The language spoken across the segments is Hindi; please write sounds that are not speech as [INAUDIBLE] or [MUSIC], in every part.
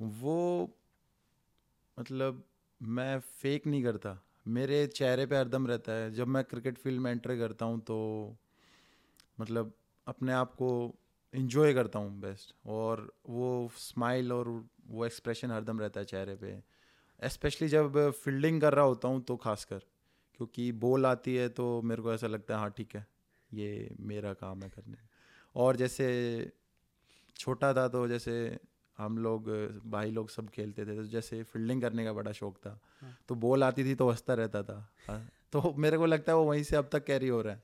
वो मतलब मैं फेक नहीं करता। मेरे चेहरे पे हरदम रहता है। जब मैं क्रिकेट फ़ील्ड में एंटर करता हूँ तो मतलब अपने आप को इन्जॉय करता हूँ बेस्ट और वो स्माइल और वो एक्सप्रेशन हरदम रहता है चेहरे पे। स्पेशली जब फील्डिंग कर रहा होता हूँ तो खासकर। क्योंकि बॉल आती है तो मेरे को ऐसा लगता है हाँ ठीक है, ये मेरा काम है करने। और जैसे छोटा था तो जैसे हम लोग भाई लोग सब खेलते थे तो जैसे फील्डिंग करने का बड़ा शौक था। हाँ। तो बॉल आती थी तो हंसता रहता था। हाँ, तो मेरे को लगता है वो वहीं से अब तक कैरी हो रहा है।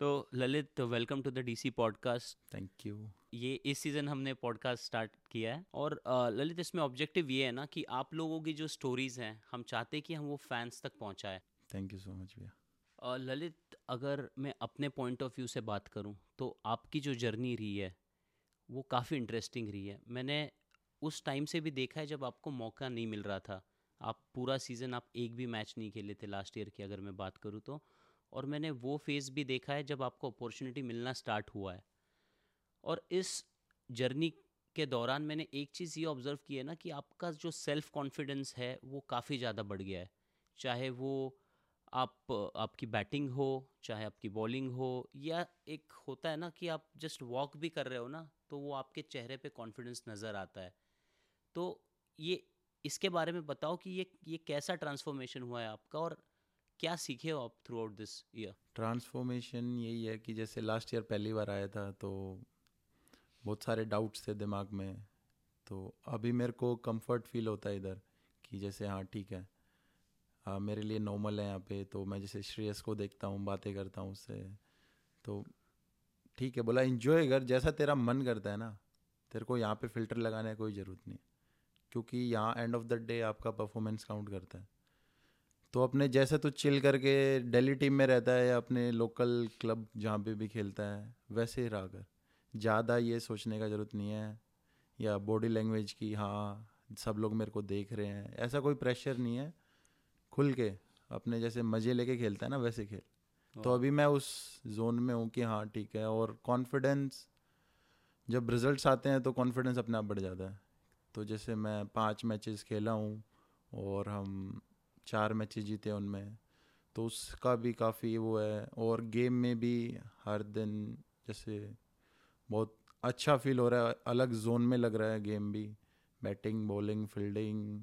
तो Lalit welcome to the DC podcast thank you ये इस सीज़न हमने पॉडकास्ट स्टार्ट किया है। और ललित इसमें ऑब्जेक्टिव ये है ना कि आप लोगों की जो स्टोरीज़ हैं हम चाहते हैं कि हम वो फैंस तक पहुँचाए। थैंक यू सो मच भैया। ललित अगर मैं अपने पॉइंट ऑफ़ व्यू से बात करूँ तो आपकी जो जर्नी रही है, वो काफ़ी इंटरेस्टिंग रही है। मैंने उस टाइम से भी देखा है जब आपको मौका नहीं मिल रहा था। आप पूरा सीज़न आप एक भी मैच नहीं खेले थे लास्ट ईयर की अगर मैं बात करूँ तो। और मैंने वो फ़ेज़ भी देखा है जब आपको अपॉर्चुनिटी मिलना स्टार्ट हुआ है। और इस जर्नी के दौरान मैंने एक चीज़ ये ऑब्ज़र्व की है ना कि आपका जो सेल्फ़ कॉन्फिडेंस है, वो काफ़ी ज़्यादा बढ़ गया है। चाहे वो आप, आपकी बैटिंग हो, चाहे आपकी बॉलिंग हो, या एक होता है ना कि आप जस्ट वॉक भी कर रहे हो ना तो वो आपके चेहरे पे कॉन्फिडेंस नज़र आता है। तो ये, इसके बारे में बताओ कि ये ये कैसा ट्रांसफॉर्मेशन हुआ है आपका और क्या सीखे हो आप throughout this year transformation यही है कि जैसे लास्ट ईयर पहली बार आया था तो बहुत सारे डाउट्स थे दिमाग में तो अभी मेरे को कंफर्ट फील होता है इधर कि जैसे हाँ ठीक है। आ, मेरे लिए नॉर्मल है यहाँ पे। तो मैं जैसे श्रेयस को देखता हूँ बातें करता हूँ उससे। तो ठीक है बोला इन्जॉय कर जैसा तेरा मन करता है ना तेरे को यहाँ पे फ़िल्टर लगाने की कोई ज़रूरत नहीं क्योंकि यहाँ एंड ऑफ़ द डे आपका परफॉर्मेंस काउंट करता है। तो अपने जैसे तो चिल करके डेली टीम में रहता है या अपने लोकल क्लब जहाँ पे भी खेलता है वैसे ही रहा कर। ज़्यादा ये सोचने का ज़रूरत नहीं है। या बॉडी लैंग्वेज की हाँ सब लोग मेरे को देख रहे हैं। ऐसा कोई प्रेशर नहीं है। खुल के अपने जैसे मज़े लेके खेलता है ना, वैसे खेल। तो अभी मैं उस जोन में हूँ कि हाँ ठीक है। और कॉन्फिडेंस जब रिजल्ट्स आते हैं तो कॉन्फिडेंस अपने आप बढ़ जाता है। तो जैसे मैं पाँच मैचेस खेला हूँ और हम चार मैचेस जीते उनमें तो उसका भी काफ़ी वो है। और गेम में भी हर दिन जैसे बहुत अच्छा फील हो रहा है। अलग जोन में लग रहा है गेम भी। बैटिंग बॉलिंग फील्डिंग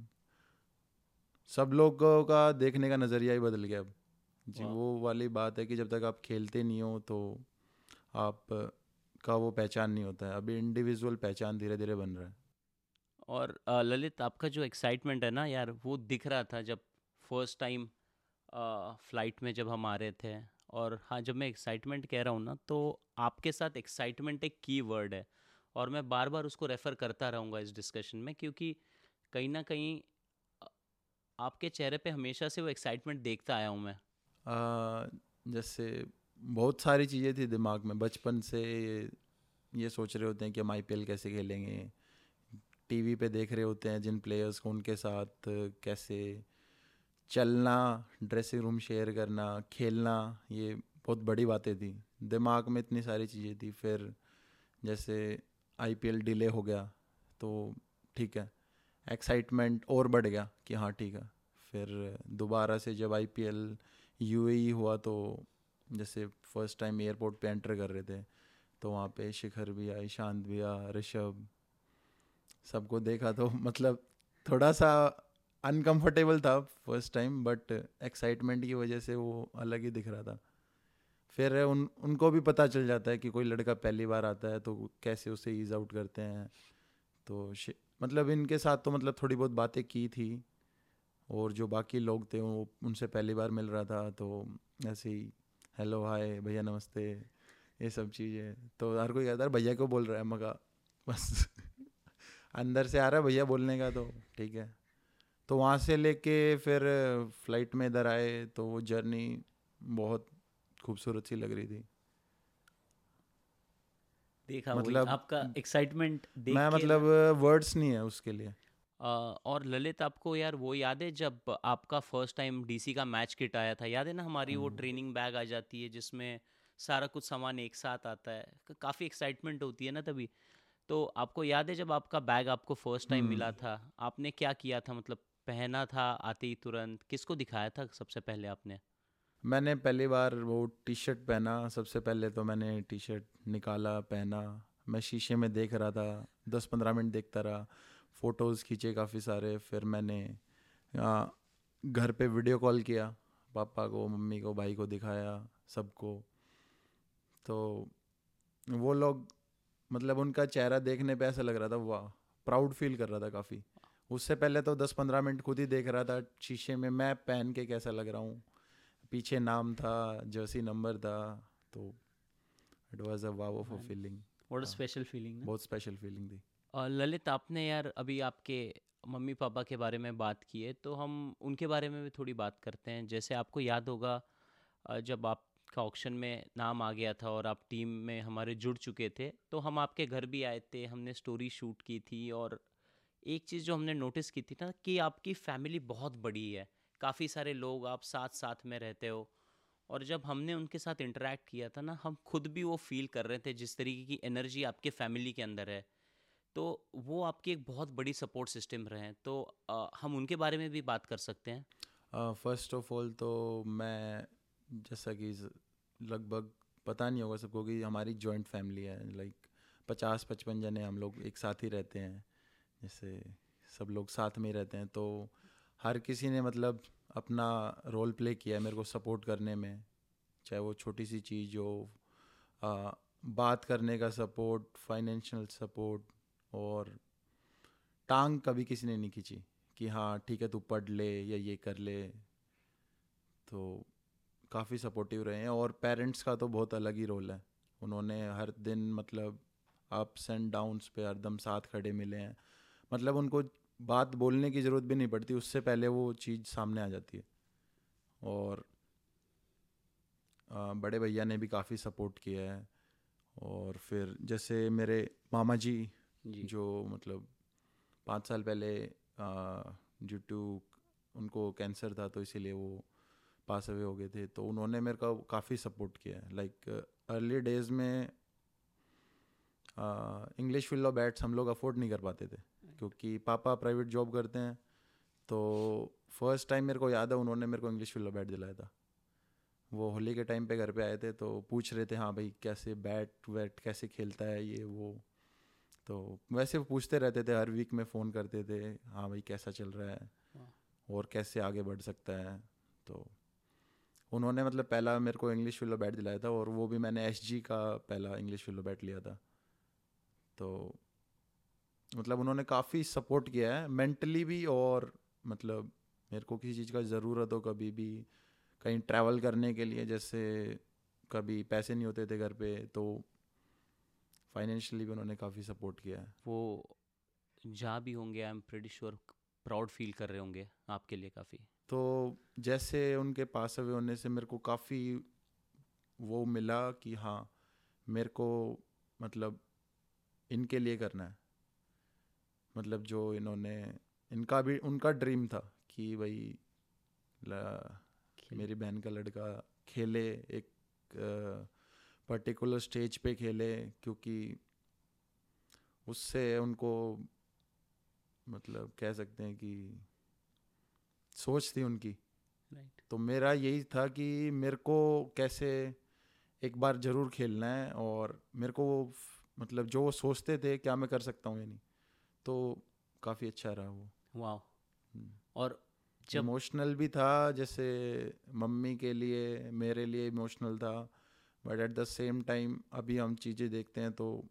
सब लोगों का देखने का नज़रिया ही बदल गया अब। जी वो वाली बात है कि जब तक आप खेलते नहीं हो तो आप का वो पहचान नहीं होता है। अभी इंडिविजुअल पहचान धीरे धीरे बन रहा है। और ललित आपका जो एक्साइटमेंट है ना यार वो दिख रहा था जब फ़र्स्ट टाइम फ़्लाइट में जब हम आ रहे थे। और हाँ जब मैं एक्साइटमेंट कह रहा हूँ ना तो आपके साथ एक्साइटमेंट एक की वर्ड है। और मैं बार बार उसको रेफ़र करता रहूँगा इस डिस्कशन में क्योंकि कहीं ना कहीं आपके चेहरे पे हमेशा से वो एक्साइटमेंट देखता आया हूँ मैं। आ, जैसे बहुत सारी चीज़ें थी दिमाग में। बचपन से ये सोच रहे होते हैं कि हम आईपीएल कैसे खेलेंगे। टीवी पे देख रहे होते हैं जिन प्लेयर्स को उनके साथ कैसे चलना ड्रेसिंग रूम शेयर करना खेलना ये बहुत बड़ी बातें थी। दिमाग में इतनी सारी चीज़ें थी। फिर जैसे आईपीएल डिले हो गया तो ठीक है। एक्साइटमेंट और बढ़ गया कि हाँ ठीक है। फिर दोबारा से जब आई पी आईपीएल यूएई हुआ तो जैसे फ़र्स्ट टाइम एयरपोर्ट पे एंटर कर रहे थे तो वहाँ पे शिखर भी आए ईशांत भी आ ऋषभ, सबको देखा तो [LAUGHS] मतलब थोड़ा सा अनकंफर्टेबल था फ़र्स्ट टाइम बट एक्साइटमेंट की वजह से वो अलग ही दिख रहा था। फिर उन, उनको भी पता चल जाता है कि कोई लड़का पहली बार आता है तो कैसे उसे ईज आउट करते हैं। तो मतलब इनके साथ तो मतलब थोड़ी बहुत बातें की थी, और जो बाकी लोग थे वो उनसे पहली बार मिल रहा था तो ऐसे ही, हेलो, हाय, भैया, नमस्ते, ये सब चीज़ें। तो हर कोई कहता है, भैया को बोल रहा है? मगा, बस। [LAUGHS] अंदर से आ रहा है भैया बोलने का तो ठीक है। तो वहाँ से लेके फिर फ़्लाइट में इधर आए तो वो जर्नी बहुत खूबसूरत सी लग रही थी। देखा मतलब आपका एक्साइटमेंट मैं मतलब वर्ड्स नहीं है उसके लिए। और ललित आपको यार वो याद है जब आपका फ़र्स्ट टाइम डीसी का मैच किट आया था? याद है ना हमारी वो ट्रेनिंग हम्म। बैग आ जाती है जिसमें सारा कुछ सामान एक साथ आता है? काफ़ी एक्साइटमेंट होती है ना तभी। तो आपको याद है जब आपका बैग आपको फ़र्स्ट टाइम मिला था? आपने क्या किया था? मतलब पहना था आते ही तुरंत? किसको दिखाया था सबसे पहले आपने? मैंने पहली बार वो टी शर्ट पहना। सबसे पहले तो मैंने टी शर्ट निकाला, पहना। मैं शीशे में देख रहा था दस पंद्रह मिनट देखता रहा। फ़ोटोज़ खींचे काफ़ी सारे। फिर मैंने घर पे वीडियो कॉल किया। पापा को, मम्मी को, भाई को दिखाया सबको। तो वो लोग मतलब उनका चेहरा देखने पे ऐसा लग रहा था, वाह! प्राउड फील कर रहा था काफ़ी। उससे पहले तो दस पंद्रह मिनट खुद ही देख रहा था शीशे में, मैं पहन के कैसा लग रहा हूँ। पीछे नाम था जर्सी नंबर था तो it was a wow of a feeling what a special feeling बहुत स्पेशल फीलिंग थी। और ललित आपने यार अभी आपके मम्मी पापा के बारे में बात की है तो हम उनके बारे में भी थोड़ी बात करते हैं। जैसे आपको याद होगा जब आपका ऑक्शन में नाम आ गया था और आप टीम में हमारे जुड़ चुके थे तो हम आपके घर भी आए थे हमने स्टोरी शूट की थी और एक चीज़ जो हमने नोटिस की थी ना कि आपकी फैमिली बहुत बड़ी है। काफ़ी सारे लोग आप साथ साथ में रहते हो। और जब हमने उनके साथ इंटरेक्ट किया था ना हम खुद भी वो फील कर रहे थे जिस तरीके की एनर्जी आपके फैमिली के अंदर है। तो वो आपकी एक बहुत बड़ी सपोर्ट सिस्टम रहे हैं। तो आ, हम उनके बारे में भी बात कर सकते हैं। फ़र्स्ट ऑफ़ ऑल तो मैं जैसा कि लगभग पता नहीं होगा सबको कि हमारी जॉइंट फैमिली है लाइक पचास पचपन जने हम लोग एक साथ ही रहते हैं। जैसे सब लोग साथ में ही रहते हैं तो हर किसी ने मतलब अपना रोल प्ले किया है मेरे को सपोर्ट करने में, चाहे वो छोटी सी चीज़ हो बात करने का सपोर्ट फाइनेंशियल सपोर्ट और टांग कभी किसी ने नहीं खींची कि हाँ ठीक है, तू पढ़ ले या ये कर ले। तो काफ़ी सपोर्टिव रहे हैं और पेरेंट्स का तो बहुत अलग ही रोल है। उन्होंने हर दिन मतलब अप्स एंड डाउन्स पे हरदम साथ खड़े मिले हैं। मतलब उनको बात बोलने की ज़रूरत भी नहीं पड़ती उससे पहले वो चीज़ सामने आ जाती है। और आ, बड़े भैया ने भी काफ़ी सपोर्ट किया है। और फिर जैसे मेरे मामा जी, जी। जो मतलब पाँच साल पहले ड्यू टू उनको कैंसर था तो इसीलिए वो पास अवे हो गए थे। तो उन्होंने मेरे को काफ़ी सपोर्ट किया है। लाइक अर्ली डेज़ में इंग्लिश फिल्लो बैट्स हम लोग अफोर्ड नहीं कर पाते थे। क्योंकि पापा प्राइवेट जॉब करते हैं तो फ़र्स्ट टाइम मेरे को याद है उन्होंने मेरे को इंग्लिश फिल्लो बैट दिलाया था। वो होली के टाइम पे घर पे आए थे तो पूछ रहे थे हाँ भाई कैसे बैट वैट कैसे खेलता है ये वो? तो वैसे वो पूछते रहते थे हर वीक में फ़ोन करते थे हाँ भाई कैसा चल रहा है? हाँ। और कैसे आगे बढ़ सकता है? तो उन्होंने मतलब पहला मेरे को इंग्लिश फिल्लो बैट दिलाया था और वो भी मैंने एस का पहला इंग्लिश फिल्लो बैट लिया था। तो मतलब उन्होंने काफ़ी सपोर्ट किया है मेंटली भी और मतलब मेरे को किसी चीज़ का ज़रूरत हो कभी भी कहीं ट्रैवल करने के लिए जैसे कभी पैसे नहीं होते थे घर पे तो फाइनेंशियली भी उन्होंने काफ़ी सपोर्ट किया है। वो जहाँ भी होंगे I am pretty sure proud feel कर रहे होंगे आपके लिए काफ़ी। तो जैसे उनके पास अवे होने से मेरे को काफ़ी वो मिला कि हाँ मेरे को मतलब इनके लिए करना है। मतलब जो इन्होंने इनका भी उनका ड्रीम था कि भाई मेरी बहन का लड़का खेले एक पर्टिकुलर स्टेज पे खेले क्योंकि उससे उनको मतलब कह सकते हैं कि सोच थी उनकी। Right. तो मेरा यही था कि मेरे को कैसे एक बार ज़रूर खेलना है और मेरे को वो मतलब जो वो सोचते थे क्या मैं कर सकता हूँ या नहीं। तो काफ़ी अच्छा रहा वो। वाह हम्म। और जब इमोशनल भी था जैसे मम्मी के लिए मेरे लिए इमोशनल था but at the same time अभी हम चीज़ें देखते हैं तो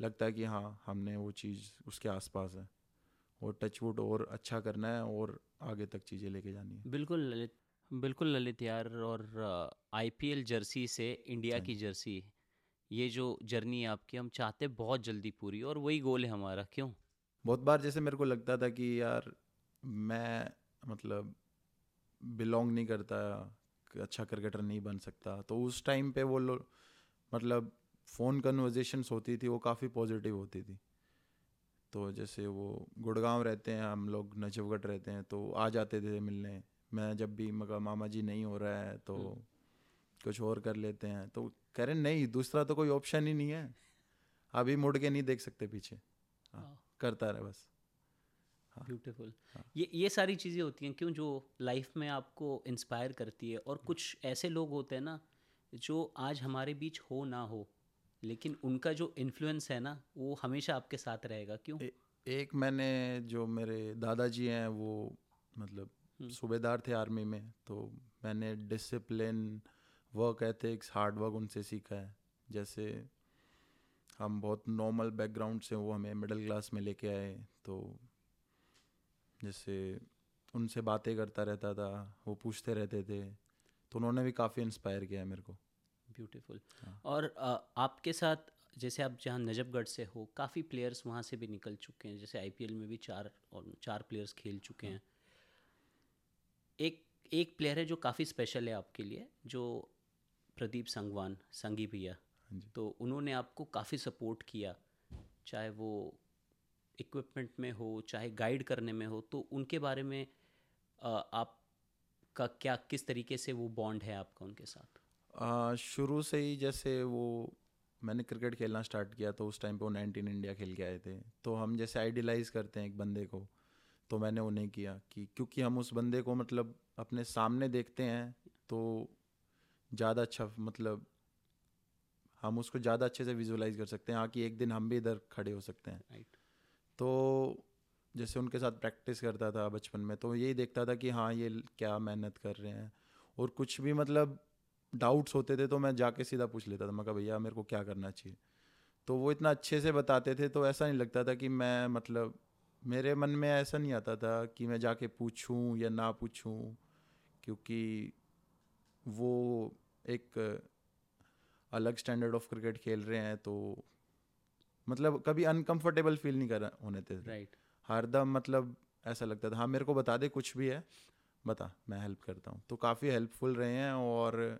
लगता है कि हाँ हमने वो चीज़ उसके आसपास है। और टचवुड और अच्छा करना है और आगे तक चीज़ें लेके जानी है। बिल्कुल ललित बिल्कुल ललित यार और आईपीएल जर्सी से इंडिया हाँ की जर्सी ये जो जर्नी है आपकी हम चाहते बहुत जल्दी पूरी और वही गोल है हमारा क्यों? बहुत बार जैसे मेरे को लगता था कि यार मैं मतलब बिलोंग नहीं करता अच्छा क्रिकेटर नहीं बन सकता तो उस टाइम पे वो मतलब फ़ोन कन्वर्जेशंस होती थी वो काफ़ी पॉजिटिव होती थी। तो जैसे वो गुड़गांव रहते हैं हम लोग नजफगढ़ रहते हैं तो आ जाते थे मिलने। मैं जब भी मगर मामा जी नहीं हो रहा है तो कुछ और कर लेते हैं तो कह रहे नहीं दूसरा तो कोई ऑप्शन ही नहीं है अभी मुड़ के नहीं देख सकते पीछे हाँ, हाँ। करता रहे बस। ब्यूटीफुल हाँ। ये ये सारी चीज़ें होती हैं क्यों जो लाइफ में आपको इंस्पायर करती है और कुछ ऐसे लोग होते हैं ना जो आज हमारे बीच हो ना हो लेकिन उनका जो इन्फ्लुएंस है ना वो हमेशा आपके साथ रहेगा क्यों ए- एक मैंने जो मेरे दादाजी हैं वो मतलब हम्म। सूबेदार थे आर्मी में तो मैंने discipline work ethics hard work उनसे सीखा है। जैसे हम बहुत नॉर्मल बैकग्राउंड से वो हमें मिडिल क्लास में लेके आए तो जैसे उनसे बातें करता रहता था वो पूछते रहते थे तो उन्होंने भी काफ़ी इंस्पायर किया है मेरे को। ब्यूटीफुल हाँ। और अ, आपके साथ जैसे आप जहाँ नजफगढ़ से हो काफ़ी प्लेयर्स वहाँ से भी निकल चुके हैं। जैसे आईपीएल में भी चार और चार प्लेयर्स खेल चुके हैं। एक एक प्लेयर है जो काफ़ी स्पेशल है आपके लिए जो प्रदीप संगवान संगी भैया। हाँ तो उन्होंने आपको काफ़ी सपोर्ट किया चाहे वो इक्विपमेंट में हो चाहे गाइड करने में हो तो उनके बारे में आपका क्या किस तरीके से वो बॉन्ड है आपका उनके साथ? शुरू से ही जैसे वो मैंने क्रिकेट खेलना स्टार्ट किया तो उस टाइम पे वो नाइनटीन इंडिया खेल के आए थे। तो हम जैसे आइडियलाइज करते हैं एक बंदे को तो मैंने उन्हें किया कि क्योंकि हम उस बंदे को मतलब अपने सामने देखते हैं तो ज़्यादा अच्छा मतलब हम उसको ज़्यादा अच्छे से विजुलाइज कर सकते हैं। हाँ कि एक दिन हम भी इधर खड़े हो सकते हैं। राइट तो जैसे उनके साथ प्रैक्टिस करता था बचपन में तो यही देखता था कि हाँ ये क्या मेहनत कर रहे हैं। और कुछ भी मतलब डाउट्स होते थे तो मैं जाके सीधा पूछ लेता था। मैं कहा भैया मेरे को क्या करना चाहिए? तो वो इतना अच्छे से बताते थे तो ऐसा नहीं लगता था कि मैं मतलब मेरे मन में ऐसा नहीं आता था कि मैं जाके पूछूँ या ना पूछूँ क्योंकि वो एक अलग स्टैंडर्ड ऑफ़ क्रिकेट खेल रहे हैं तो मतलब कभी अनकंफर्टेबल फील नहीं कर होने थे राइट हरदम मतलब ऐसा लगता था। हाँ मेरे को बता दे कुछ भी है बता मैं हेल्प करता हूँ। तो काफ़ी हेल्पफुल रहे हैं और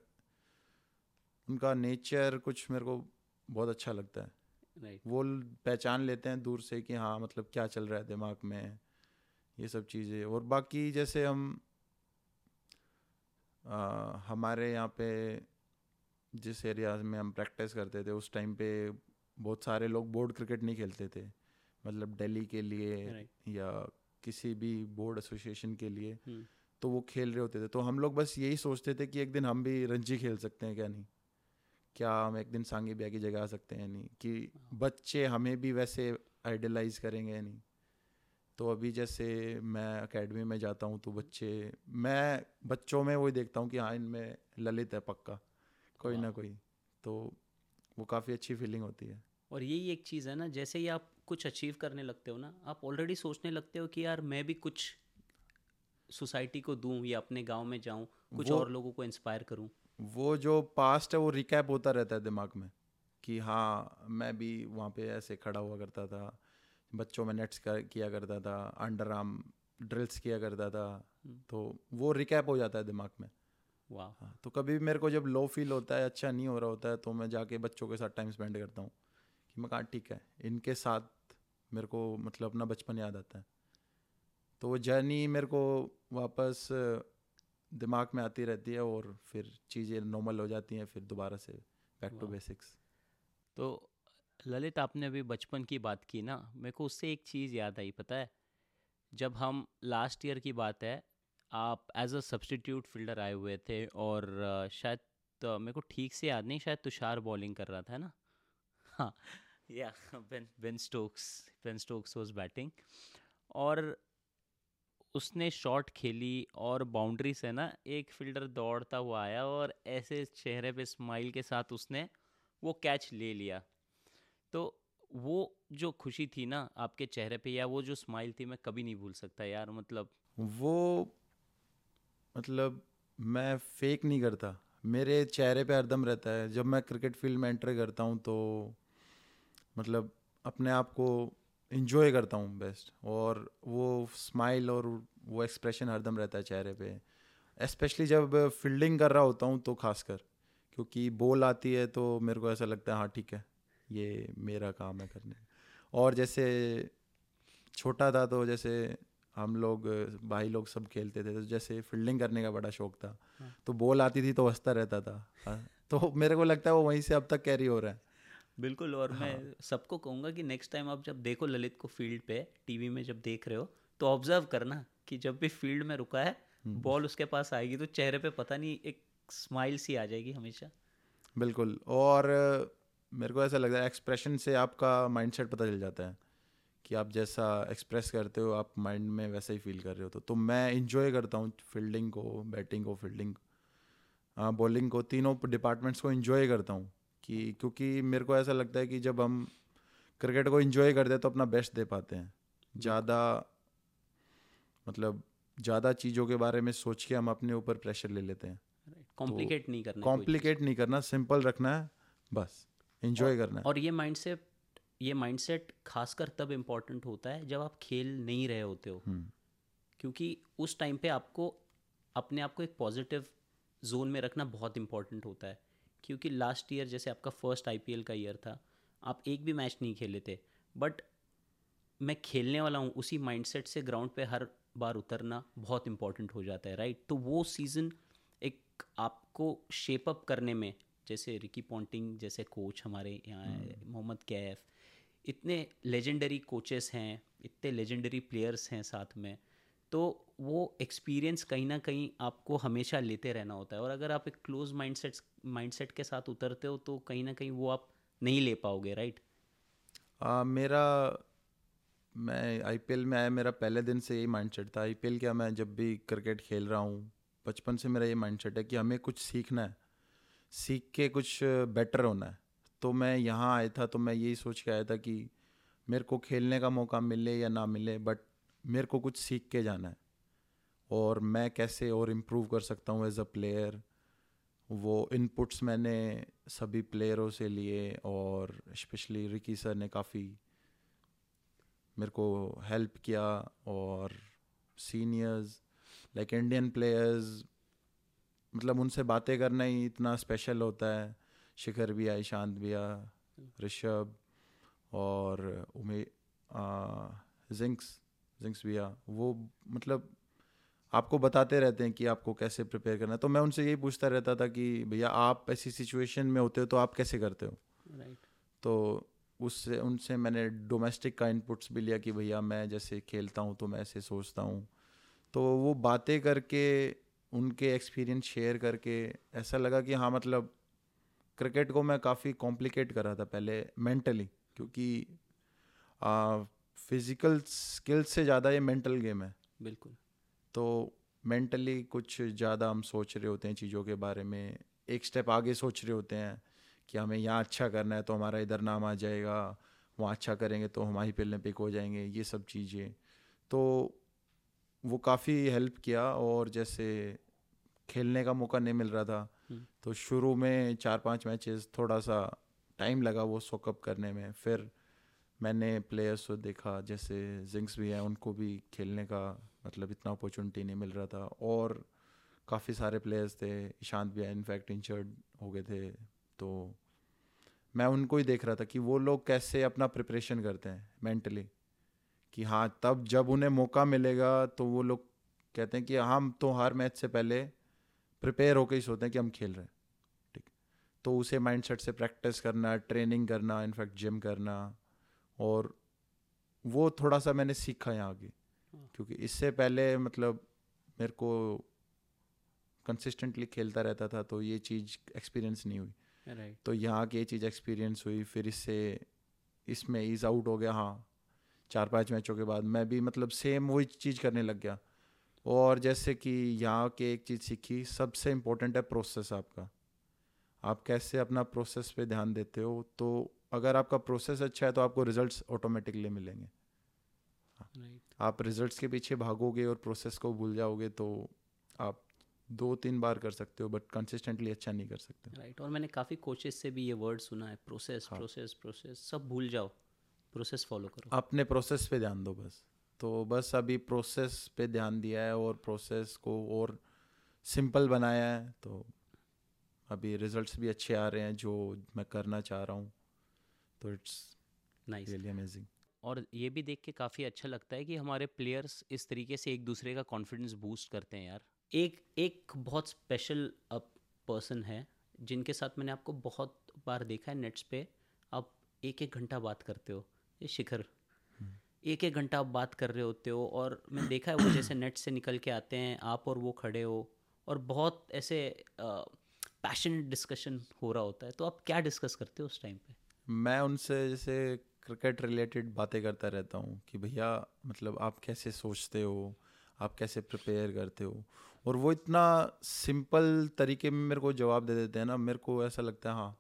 उनका नेचर कुछ मेरे को बहुत अच्छा लगता है। राइट वो पहचान लेते हैं दूर से कि हाँ मतलब क्या चल रहा है दिमाग में ये सब चीज़ें। और बाकी जैसे हम आ, हमारे यहाँ पे जिस एरिया में हम प्रैक्टिस करते थे उस टाइम पे बहुत सारे लोग बोर्ड क्रिकेट नहीं खेलते थे। मतलब दिल्ली के लिए. या किसी भी बोर्ड एसोसिएशन के लिए हम्म, तो वो खेल रहे होते थे। तो हम लोग बस यही सोचते थे कि एक दिन हम भी रणजी खेल सकते हैं क्या नहीं? क्या हम एक दिन सांगी ब्याह की जगह आ सकते हैं नहीं? कि बच्चे हमें भी वैसे आइडलाइज करेंगे या नहीं? तो अभी जैसे मैं एकेडमी में जाता हूँ तो बच्चे मैं बच्चों में वही देखता हूँ कि हाँ इनमें ललित है पक्का कोई ना कोई। तो वो काफ़ी अच्छी फीलिंग होती है। और यही एक चीज़ है ना जैसे ही आप कुछ अचीव करने लगते हो ना आप ऑलरेडी सोचने लगते हो कि यार मैं भी कुछ सोसाइटी को दूँ या अपने गाँव में जाऊँ कुछ और लोगों को इंस्पायर करूँ। वो जो पास्ट है वो रिकैप होता रहता है दिमाग में कि हाँ मैं भी वहाँ पे ऐसे खड़ा हुआ करता था। बच्चों में नेट्स कर, किया करता था अंडर आर्म ड्रिल्स किया करता था हम्म। तो वो रिकैप हो जाता है दिमाग में। वाह। हाँ तो कभी भी मेरे को जब लो फील होता है अच्छा नहीं हो रहा होता है तो मैं जाके बच्चों के साथ टाइम स्पेंड करता हूँ कि मैं कहा ठीक है। इनके साथ मेरे को मतलब अपना बचपन याद आता है। तो वो जर्नी मेरे को वापस दिमाग में आती रहती है और फिर चीज़ें नॉर्मल हो जाती हैं फिर दोबारा से बैक टू बेसिक्स तो ललित, आपने अभी बचपन की बात की ना, मेरे को उससे एक चीज़ याद आई, पता है? जब हम लास्ट ईयर की बात है, आप एज अ सब्सटीट्यूट फील्डर आए हुए थे और शायद तो मेरे को ठीक से याद नहीं, शायद तुषार बॉलिंग कर रहा था ना? हाँ या Ben Ben Stokes Ben Stokes was batting और उसने शॉट खेली और बाउंड्री से ना, एक फील्डर दौड़ता हुआ आया और ऐसे चेहरे पे स्माइल के साथ उसने वो कैच ले लिया। तो वो जो खुशी थी ना आपके चेहरे पे या वो जो स्माइल थी, मैं कभी नहीं भूल सकता यार मतलब। वो मतलब मैं फेक नहीं करता। मेरे चेहरे पे हरदम रहता है। जब मैं क्रिकेट फ़ील्ड में एंटर करता हूँ तो मतलब अपने आप को इंजॉय करता हूँ बेस्ट और वो स्माइल और वो एक्सप्रेशन हरदम रहता है चेहरे पे। स्पेशली जब फील्डिंग कर रहा होता हूँ तो खासकर, क्योंकि बॉल आती है तो मेरे को ऐसा लगता है हाँ ठीक है। ये मेरा काम है करने और जैसे छोटा था तो जैसे हम लोग भाई लोग सब खेलते थे तो जैसे फील्डिंग करने का बड़ा शौक था हाँ। तो बॉल आती थी तो हंसता रहता था हाँ, तो मेरे को लगता है वो वहीं से अब तक कैरी हो रहा है बिल्कुल और हाँ। मैं। सबको कहूँगा कि नेक्स्ट टाइम आप जब देखो ललित को फ़ील्ड पे टीवी में जब देख रहे हो तो ऑब्ज़र्व करना कि जब भी फ़ील्ड में रुका है हम्म। बॉल उसके पास आएगी तो चेहरे पे पता नहीं एक स्माइल सी आ जाएगी हमेशा बिल्कुल और मेरे को ऐसा लगता है एक्सप्रेशन से आपका माइंडसेट पता चल जाता है कि आप जैसा एक्सप्रेस करते हो आप माइंड में वैसा ही फील कर रहे हो। तो, तो मैं इंजॉय करता हूँ फील्डिंग को बैटिंग को फील्डिंग बॉलिंग को तीनों डिपार्टमेंट्स को इन्जॉय करता हूँ कि क्योंकि मेरे को ऐसा लगता है कि जब हम क्रिकेट को इन्जॉय करते हैं तो अपना बेस्ट दे पाते हैं। ज़्यादा मतलब ज़्यादा चीज़ों के बारे में सोच के हम अपने ऊपर प्रेशर ले लेते हैं। कॉम्प्लिकेट नहीं करना कॉम्प्लिकेट नहीं करना सिंपल रखना है बस। इंजॉय करना है। और ये माइंडसेट ये माइंडसेट खासकर तब इंपॉर्टेंट होता है जब आप खेल नहीं रहे होते हो। हम्म, क्योंकि उस टाइम पे आपको अपने आप को एक पॉजिटिव जोन में रखना बहुत इंपॉर्टेंट होता है। क्योंकि लास्ट ईयर जैसे आपका फ़र्स्ट आईपीएल का ईयर था आप एक भी मैच नहीं खेले थे। बट मैं खेलने वाला हूँ उसी माइंडसेट से ग्राउंड पे हर बार उतरना बहुत इंपॉर्टेंट हो जाता है राइट तो वो सीज़न एक आपको शेप अप करने में जैसे रिकी पॉन्टिंग जैसे कोच हमारे यहाँ मोहम्मद कैफ इतने लेजेंडरी कोचेस हैं इतने लेजेंडरी प्लेयर्स हैं साथ में तो वो एक्सपीरियंस कहीं ना कहीं आपको हमेशा लेते रहना होता है। और अगर आप एक क्लोज माइंडसेट माइंडसेट के साथ उतरते हो तो कहीं ना कहीं वो आप नहीं ले पाओगे राइट आ, मेरा मैं आईपीएल में आया मेरा पहले दिन से यही माइंडसेट था। आईपीएल क्या मैं जब भी क्रिकेट खेल रहा हूँ बचपन से मेरा ये माइंडसेट है कि हमें कुछ सीखना है। सीख के कुछ बेटर होना है। तो मैं यहाँ आया था तो मैं यही सोच के आया था कि मेरे को खेलने का मौका मिले या ना मिले बट मेरे को कुछ सीख के जाना है। और मैं कैसे और इम्प्रूव कर सकता हूँ एज अ प्लेयर वो इनपुट्स मैंने सभी प्लेयरों से लिए और स्पेशली रिकी सर ने काफ़ी मेरे को हेल्प किया और सीनियर्स लाइक इंडियन प्लेयर्स मतलब उनसे बातें करना ही इतना स्पेशल होता है। शिखर भी आए शांत भी आ ऋषभ और उमे जिंक्स जिंक्स भी आ वो मतलब आपको बताते रहते हैं कि आपको कैसे प्रिपेयर करना है। तो मैं उनसे यही पूछता रहता था कि भैया आप ऐसी सिचुएशन में होते हो तो आप कैसे करते हो? राइट तो उससे उनसे मैंने डोमेस्टिक का इनपुट्स भी लिया कि भैया मैं जैसे खेलता हूँ तो मैं ऐसे सोचता हूँ। तो वो बातें करके उनके एक्सपीरियंस शेयर करके ऐसा लगा कि हाँ मतलब क्रिकेट को मैं काफ़ी कॉम्प्लिकेट कर रहा था पहले मेंटली क्योंकि फ़िज़िकल स्किल्स से ज़्यादा ये मेंटल गेम है। बिल्कुल। तो मेंटली कुछ ज़्यादा हम सोच रहे होते हैं चीज़ों के बारे में एक स्टेप आगे सोच रहे होते हैं कि हमें यहाँ अच्छा करना है तो हमारा इधर नाम आ जाएगा वहाँ अच्छा करेंगे तो हम आई पी पिक हो जाएँगे ये सब चीज़ें। तो वो काफ़ी हेल्प किया और जैसे खेलने का मौका नहीं मिल रहा था हम्म। तो शुरू में चार पाँच मैचेस थोड़ा सा टाइम लगा वो सोकअप करने में। फिर मैंने प्लेयर्स को देखा जैसे जिंक्स भी हैं उनको भी खेलने का मतलब इतना अपॉर्चुनिटी नहीं मिल रहा था और काफ़ी सारे प्लेयर्स थे ईशांत भी इनफैक्ट इंजर्ड हो गए थे। तो मैं उनको ही देख रहा था कि वो लोग कैसे अपना प्रिपरेशन करते हैं मेंटली कि हाँ तब जब उन्हें मौका मिलेगा तो वो लोग कहते हैं कि हम तो हर मैच से पहले प्रिपेयर होकर ही सोते हैं कि हम खेल रहे हैं। ठीक। तो उसे माइंडसेट से प्रैक्टिस करना ट्रेनिंग करना इनफैक्ट जिम करना और वो थोड़ा सा मैंने सीखा यहाँ आगे। हाँ। क्योंकि इससे पहले मतलब मेरे को कंसिस्टेंटली खेलता रहता था तो ये चीज़ एक्सपीरियंस नहीं हुई। राइट तो यहाँ की ये चीज़ एक्सपीरियंस हुई फिर इससे इसमें ईज आउट हो गया हाँ। चार पाँच मैचों के बाद मैं भी मतलब सेम वही चीज़ करने लग गया। और जैसे कि यहाँ के एक चीज़ सीखी सबसे इम्पोर्टेंट है प्रोसेस आपका। आप कैसे अपना प्रोसेस पे ध्यान देते हो? तो अगर आपका प्रोसेस अच्छा है तो आपको रिजल्ट्स ऑटोमेटिकली मिलेंगे। राइट आप रिजल्ट्स के पीछे भागोगे और प्रोसेस को भूल जाओगे तो आप दो तीन बार कर सकते हो बट कंसिस्टेंटली अच्छा नहीं कर सकते। Right right. और मैंने काफ़ी कोचेस से भी ये वर्ड सुना है प्रोसेस हाँ। प्रोसेस प्रोसेस सब भूल जाओ। प्रोसेस फॉलो करो। अपने प्रोसेस पे ध्यान दो बस। तो बस अभी प्रोसेस पे ध्यान दिया है और प्रोसेस को और सिंपल बनाया है। तो अभी रिजल्ट्स भी अच्छे आ रहे हैं जो मैं करना चाह रहा हूँ। तो इट्स नाइस रियली अमेजिंग और ये भी देख के काफ़ी अच्छा लगता है कि हमारे प्लेयर्स इस तरीके से एक दूसरे का कॉन्फिडेंस बूस्ट करते हैं यार। एक एक बहुत स्पेशल पर्सन है जिनके साथ मैंने आपको बहुत बार देखा है नेट्स पे। आप एक एक घंटा बात करते हो। ये शिखर। एक एक घंटा आप बात कर रहे होते हो और मैं देखा है वो जैसे [CLEARS THROAT] नेट से निकल के आते हैं, आप और वो खड़े हो और बहुत ऐसे पैशनेट डिस्कशन हो रहा होता है। तो आप क्या डिस्कस करते हो उस टाइम पे? मैं उनसे जैसे क्रिकेट रिलेटेड बातें करता रहता हूँ कि भैया मतलब आप कैसे सोचते हो? आप कैसे प्रिपेयर करते हो? और वो इतना सिंपल तरीके में मेरे को जवाब दे देते हैं ना, मेरे को ऐसा लगता है हाँ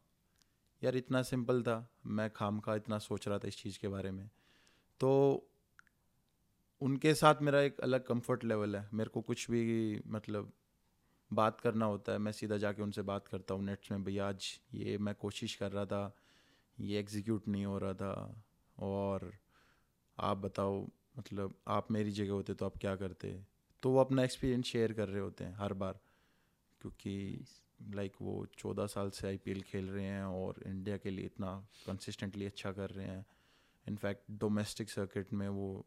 यार इतना सिंपल था, मैं खाम खा इतना सोच रहा था इस चीज़ के बारे में। तो उनके साथ मेरा एक अलग कंफर्ट लेवल है। मेरे को कुछ भी मतलब बात करना होता है, मैं सीधा जाके उनसे बात करता हूँ नेट्स में, भैया, आज ये मैं कोशिश कर रहा था, ये एग्जीक्यूट नहीं हो रहा था, और आप बताओ मतलब आप मेरी जगह होते तो आप क्या करते? तो वो अपना एक्सपीरियंस शेयर कर रहे होते हैं हर बार, क्योंकि लाइक like, वो चौदह साल से आईपीएल खेल रहे हैं और इंडिया के लिए इतना कंसिस्टेंटली अच्छा कर रहे हैं। इनफैक्ट डोमेस्टिक सर्किट में वो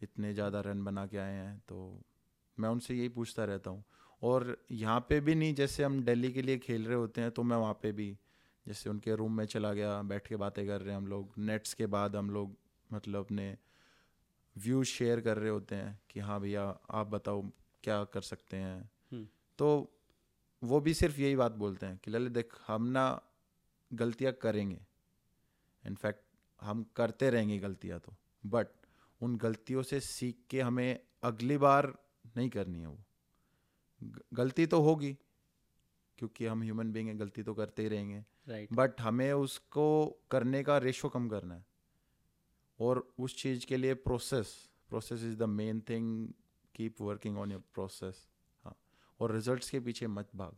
इतने ज़्यादा रन बना के आए हैं तो मैं उनसे यही पूछता रहता हूँ। और यहाँ पे भी नहीं, जैसे हम दिल्ली के लिए खेल रहे होते हैं तो मैं वहाँ पे भी, जैसे उनके रूम में चला गया, बैठ के बातें कर रहे हैं हम लोग। नेट्स के बाद हम लोग मतलब अपने व्यूज़ शेयर कर रहे होते हैं कि हाँ भैया, आप बताओ, क्या कर सकते हैं। तो वो भी सिर्फ़ यही बात बोलते हैं कि ललित देख हम ना गलतियाँ करेंगे। इनफैक्ट हम करते रहेंगे गलतियाँ तो। बट उन गलतियों से सीख के हमें अगली बार नहीं करनी है वो। गलती तो होगी क्योंकि हम ह्यूमन बींग हैं गलती तो करते ही रहेंगे। Right right. बट हमें उसको करने का रेशो कम करना है। और उस चीज़ के लिए process process is the main thing keep working on your process और रिजल्ट्स के पीछे मत भाग।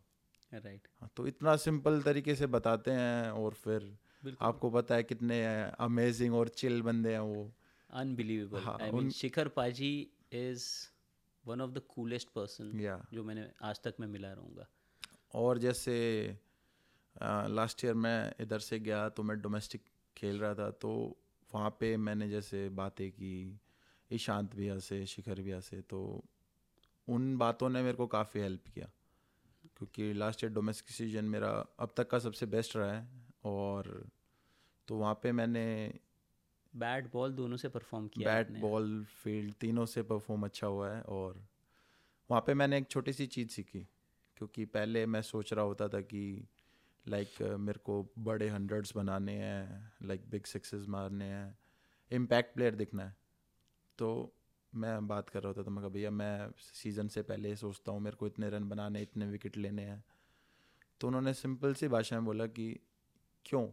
Right right. हाँ तो इतना सिंपल तरीके से बताते हैं और फिर आपको पता है कितने अमेजिंग और चिल बंदे हैं वो। Unbelievable I mean, Shikhar paaji is one of the coolest person जो मैंने आज तक मैं मिला रहूँगा। और जैसे लास्ट ईयर मैं इधर से गया तो मैं डोमेस्टिक खेल रहा था तो वहाँ पे मैंने जैसे बातें की ईशांत भैया से शिखर भैया से तो उन बातों ने मेरे को काफ़ी हेल्प किया। क्योंकि लास्ट ईयर डोमेस्टिक सीज़न मेरा अब तक का सबसे बेस्ट रहा है और तो वहाँ पे मैंने बैट बॉल दोनों से परफॉर्म किया बैट बॉल फ़ील्ड तीनों से परफॉर्म अच्छा हुआ है और वहाँ पे मैंने एक छोटी सी चीज़ सीखी। क्योंकि पहले मैं सोच रहा होता था कि लाइक like, मेरे को बड़े हंड्रेड्स बनाने हैं लाइक बिग सिक्सेस मारने हैं इम्पैक्ट प्लेयर दिखना है। तो मैं बात कर रहा होता था मैं भैया मैं सीज़न से पहले सोचता हूँ मेरे को इतने रन बनाने इतने विकेट लेने हैं। तो उन्होंने सिंपल सी भाषा में बोला कि क्यों?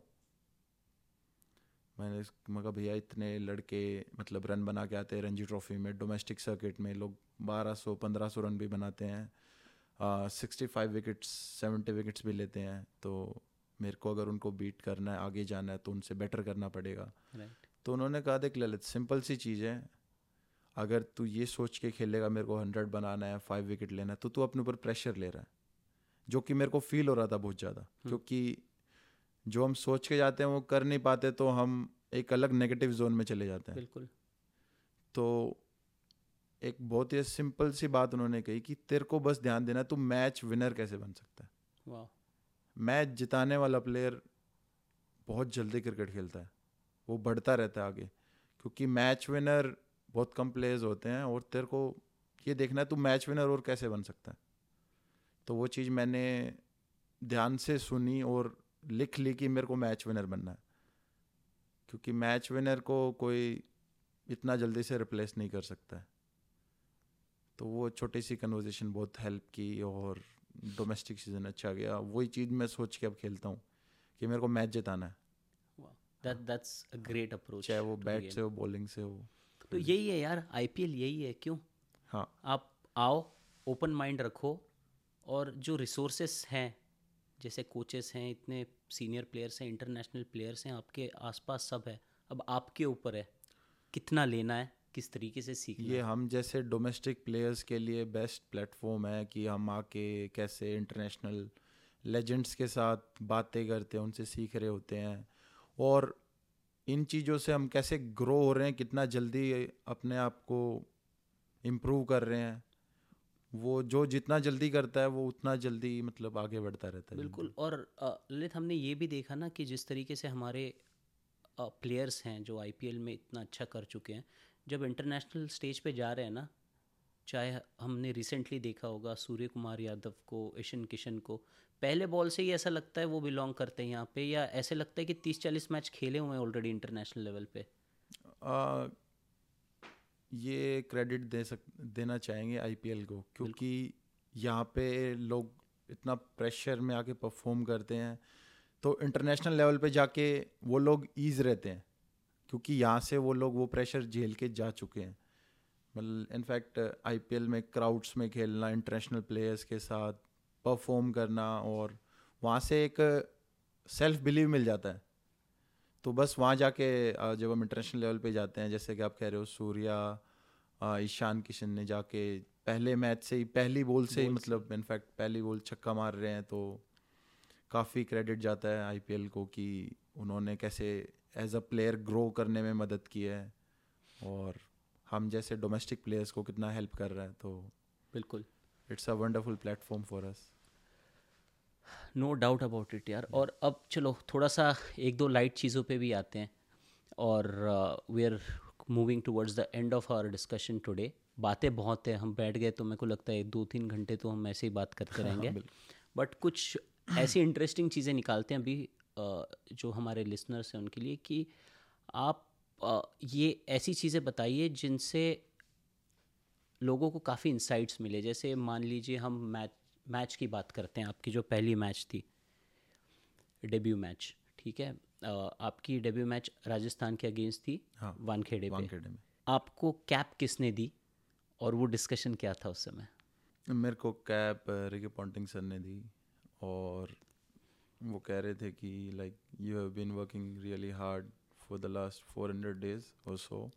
मैंने मगर भैया इतने लड़के मतलब रन बना के आते हैं रणजी ट्रॉफी में डोमेस्टिक सर्किट में लोग बारह सौ पंद्रह सौ रन भी बनाते हैं sixty five wickets seventy wickets भी लेते हैं तो मेरे को अगर उनको बीट करना है आगे जाना है तो उनसे बेटर करना पड़ेगा। Right. तो उन्होंने कहा देख ललित सिंपल सी चीज़ है अगर तू ये सोच के खेलेगा मेरे को हंड्रेड बनाना है फाइव विकेट लेना है तो तू अपने ऊपर प्रेशर ले रहा है जो कि मेरे को फील हो रहा था बहुत ज़्यादा। हम्म। क्योंकि जो हम सोच के जाते हैं वो कर नहीं पाते तो हम एक अलग नेगेटिव जोन में चले जाते हैं। बिल्कुल। तो एक बहुत ही सिंपल सी बात उन्होंने कही कि तेरे को बस ध्यान देना तू मैच विनर कैसे बन सकता है। मैच जिताने वाला प्लेयर बहुत जल्दी क्रिकेट खेलता है वो बढ़ता रहता है आगे क्योंकि मैच विनर बहुत कम प्लेयर्स होते हैं और तेरे को ये देखना है तू मैच विनर और कैसे बन सकता है। तो वो चीज़ मैंने ध्यान से सुनी और लिख ली कि मेरे को मैच विनर बनना है। क्योंकि मैच विनर को कोई इतना जल्दी से रिप्लेस नहीं कर सकता है। तो वो छोटी सी कन्वर्जेशन बहुत हेल्प की और डोमेस्टिक सीज़न अच्छा गया। वही चीज़ मैं सोच के अब खेलता हूँ कि मेरे को मैच जिताना है। That that's a great approach चाहे वो बैट से हो बॉलिंग से हो। तो यही है यार आईपीएल यही है क्यों? हाँ। आप आओ ओपन माइंड रखो और जो रिसोर्सेस हैं जैसे कोचेस हैं इतने सीनियर प्लेयर्स हैं इंटरनेशनल प्लेयर्स हैं आपके आसपास सब है अब आपके ऊपर है कितना लेना है किस तरीके से सीख ये हम जैसे डोमेस्टिक प्लेयर्स के लिए बेस्ट प्लेटफॉर्म है कि हम आके कैसे इंटरनेशनल लेजेंड्स के साथ बातें करते हैं उनसे सीख रहे होते हैं और इन चीज़ों से हम कैसे ग्रो हो रहे हैं, कितना जल्दी अपने आप को इम्प्रूव कर रहे हैं, वो जो जितना जल्दी करता है, वो उतना जल्दी मतलब आगे बढ़ता रहता है। बिल्कुल, और ललित, हमने ये भी देखा ना कि जिस तरीके से हमारे प्लेयर्स हैं जो आईपीएल में इतना अच्छा कर चुके हैं, जब इंटरनेशनल स्टेज पे जा रहे हैं ना चाहे हमने रिसेंटली देखा होगा सूर्य कुमार यादव को ईशन किशन को पहले बॉल से ही ऐसा लगता है वो बिलोंग करते हैं यहाँ पे या ऐसे लगता है कि तीस चालीस मैच खेले हुए हैं ऑलरेडी इंटरनेशनल लेवल पे? आ, ये क्रेडिट दे सक देना चाहेंगे आईपीएल को क्योंकि यहाँ पे लोग इतना प्रेशर में आके परफॉर्म करते हैं तो इंटरनेशनल लेवल पे जाके वो लोग ईज रहते हैं क्योंकि यहाँ से वो लोग वो प्रेशर झेल के जा चुके हैं। मतलब इनफैक्ट आईपीएल में क्राउड्स में खेलना इंटरनेशनल प्लेयर्स के साथ परफॉर्म करना और वहाँ से एक सेल्फ बिलीव मिल जाता है। तो बस वहाँ जाके जब हम इंटरनेशनल लेवल पे जाते हैं जैसे कि आप कह रहे हो सूर्या ईशान किशन ने जाके पहले मैच से ही पहली बॉल से ही मतलब इनफैक्ट पहली बॉल छक्का मार रहे हैं तो काफ़ी क्रेडिट जाता है आईपीएल को कि उन्होंने कैसे एज अ प्लेयर ग्रो करने में मदद की है और हम जैसे डोमेस्टिक प्लेयर्स को कितना हेल्प कर रहा है तो बिल्कुल। It's a wonderful platform for us no doubt about it यार। और अब चलो थोड़ा सा एक दो लाइट चीज़ों पे भी आते हैं। और we are moving towards the end of our discussion today बातें बहुत हैं हम बैठ गए तो मेरे को लगता है दो तीन घंटे तो हम ऐसे ही बात करते रहेंगे। बट कुछ ऐसी इंटरेस्टिंग चीज़ें निकालते हैं अभी जो हमारे लिसनर्स हैं उनके लिए कि आप ये ऐसी चीज़ें बताइए जिनसे लोगों को काफ़ी इंसाइट्स मिले। जैसे मान लीजिए हम मैच मैच की बात करते हैं आपकी जो पहली मैच थी डेब्यू मैच ठीक है? आपकी डेब्यू मैच राजस्थान के अगेंस्ट थी हाँ, वानखेड़े वानखेड़े में। आपको कैप किसने दी और वो डिस्कशन क्या था उस समय? मेरे को कैप रिकी पॉन्टिंग सर ने दी और वो कह रहे थे कि like you have been working really hard four hundred days और सो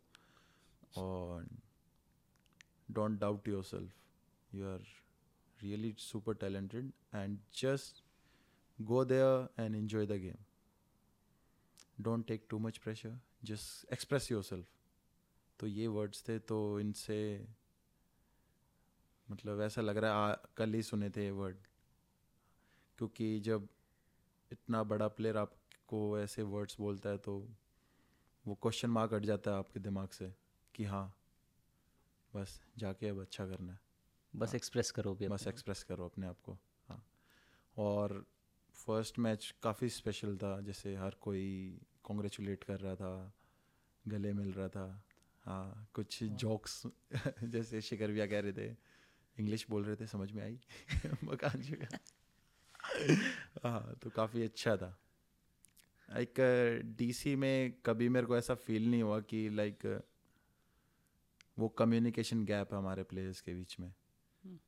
और don't doubt yourself you are really super talented and just go there and enjoy the game don't take too much pressure just express yourself तो ये वर्ड्स थे तो इनसे मतलब ऐसा लग रहा है कल ही सुने थे ये वर्ड क्योंकि जब इतना बड़ा प्लेयर आपको ऐसे वर्ड्स बोलता है तो वो क्वेश्चन मार्क हट जाता है आपके दिमाग से कि हाँ बस जाके अब अच्छा करना है। बस हाँ, एक्सप्रेस करो भी बस एक्सप्रेस करो अपने आप को हाँ। और फ़र्स्ट मैच काफ़ी स्पेशल था जैसे हर कोई कॉन्ग्रेचुलेट कर रहा था गले मिल रहा था हाँ कुछ जोक्स। [LAUGHS] जैसे शिकरविया कह रहे थे इंग्लिश बोल रहे थे समझ में आई? [LAUGHS] मकान जगह हाँ तो काफ़ी अच्छा था। लाइक डीसी में कभी मेरे को ऐसा फील नहीं हुआ कि लाइक वो कम्युनिकेशन गैप है हमारे प्लेयर्स के बीच में। हम्म।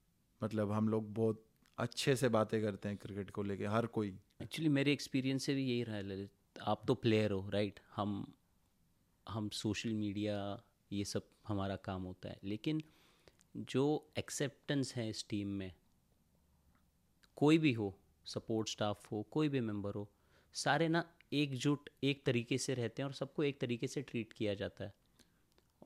मतलब हम लोग बहुत अच्छे से बातें करते हैं क्रिकेट को लेके हर कोई। एक्चुअली मेरे एक्सपीरियंस से भी यही रहा है आप तो प्लेयर हो राइट हम हम सोशल मीडिया ये सब हमारा काम होता है। लेकिन जो एक्सेप्टेंस है इस टीम में कोई भी हो सपोर्ट स्टाफ हो कोई भी मेंबर हो सारे ना एकजुट एक तरीके से रहते हैं और सबको एक तरीके से ट्रीट किया जाता है।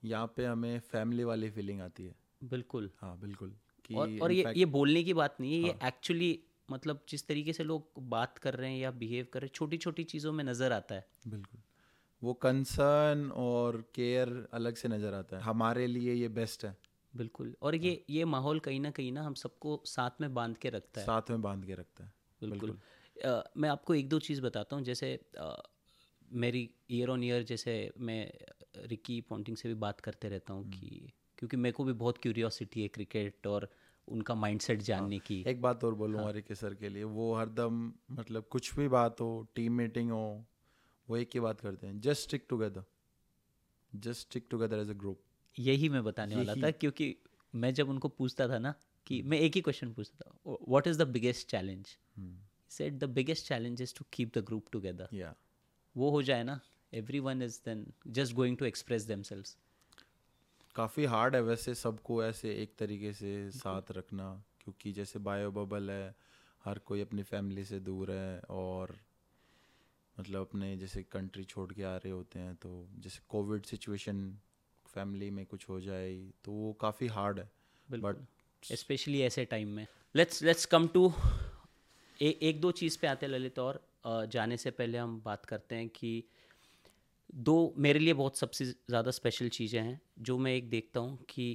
यहाँ पे हमें फैमिली वाली फीलिंग आती है। बिल्कुल। हाँ बिल्कुल। कि और, और ये ये बोलने की बात नहीं है हाँ. ये एक्चुअली मतलब जिस तरीके से लोग बात कर रहे हैं या बिहेव कर रहे हैं छोटी छोटी चीज़ों में नज़र आता है। बिल्कुल। वो कंसर्न और केयर अलग से नज़र आता है। हमारे लिए ये बेस्ट है। बिल्कुल। और ये हाँ। ये माहौल कहीं ना कहीं ना हम सबको साथ में बाँध के रखता है। साथ में बाँध के रखता है। बिल्कुल, मैं आपको एक दो चीज़ बताता हूँ जैसे आ, मेरी ईयर ऑन ईयर जैसे मैं रिकी पॉन्टिंग से भी बात करते रहता हूँ कि क्योंकि मेरे को भी बहुत क्यूरियोसिटी है क्रिकेट और उनका माइंडसेट हाँ, जानने हाँ, की। एक बात और बोलूँ हाँ, रिकी सर के लिए वो हरदम मतलब कुछ भी बात हो टीम मीटिंग हो वो एक ही बात करते हैं just stick together just stick together as a group यही मैं बताने वाला था क्योंकि मैं जब उनको पूछता था ना कि हम्म। मैं एक ही क्वेश्चन पूछता था what is the biggest challenge said the biggest challenge is to keep the group together वो हो जाए ना one is then just going to express themselves काफ़ी हार्ड है वैसे सबको ऐसे एक तरीके से साथ रखना क्योंकि जैसे बायो बबल है हर कोई अपनी फैमिली से दूर है और मतलब अपने जैसे कंट्री छोड़ के आ रहे होते हैं तो जैसे कोविड सिचुएशन फैमिली में कुछ हो जाए तो वो काफ़ी हार्ड है। बिल्कुल। स्पेशली ऐसे टाइम में। लेट्स लेट्स कम टू एक दो चीज़ पे आते हैं ललित और जाने से पहले हम बात करते हैं कि दो मेरे लिए बहुत सबसे ज़्यादा स्पेशल चीज़ें हैं जो मैं एक देखता हूँ कि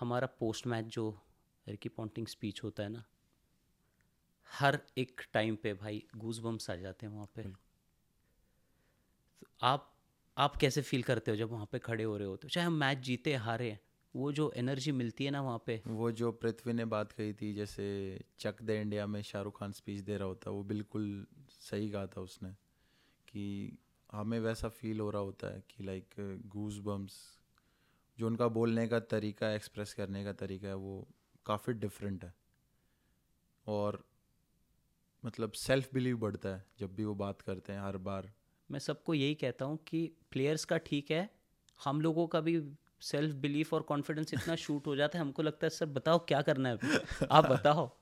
हमारा पोस्ट मैच जो रिकी पॉन्टिंग स्पीच होता है ना हर एक टाइम पे भाई गूज बम्स आ जाते हैं वहाँ पे। तो आप आप कैसे फील करते हो जब वहाँ पे खड़े हो रहे हो? तो चाहे हम मैच जीते हारे वो जो एनर्जी मिलती है ना वहाँ पे। वो जो पृथ्वी ने बात कही थी जैसे चक दे इंडिया में शाहरुख खान स्पीच दे रहा होता वो बिल्कुल सही कहा था उसने कि हमें वैसा फील हो रहा होता है कि लाइक गूज बम्स जो उनका बोलने का तरीका एक्सप्रेस करने का तरीका है वो काफ़ी डिफरेंट है। और मतलब सेल्फ बिलीव बढ़ता है जब भी वो बात करते हैं हर बार। मैं सबको यही कहता हूँ कि प्लेयर्स का ठीक है हम लोगों का भी सेल्फ बिलीफ और कॉन्फिडेंस इतना शूट हो जाता है हमको लगता है सर बताओ क्या करना है अभी? आप [LAUGHS] बताओ।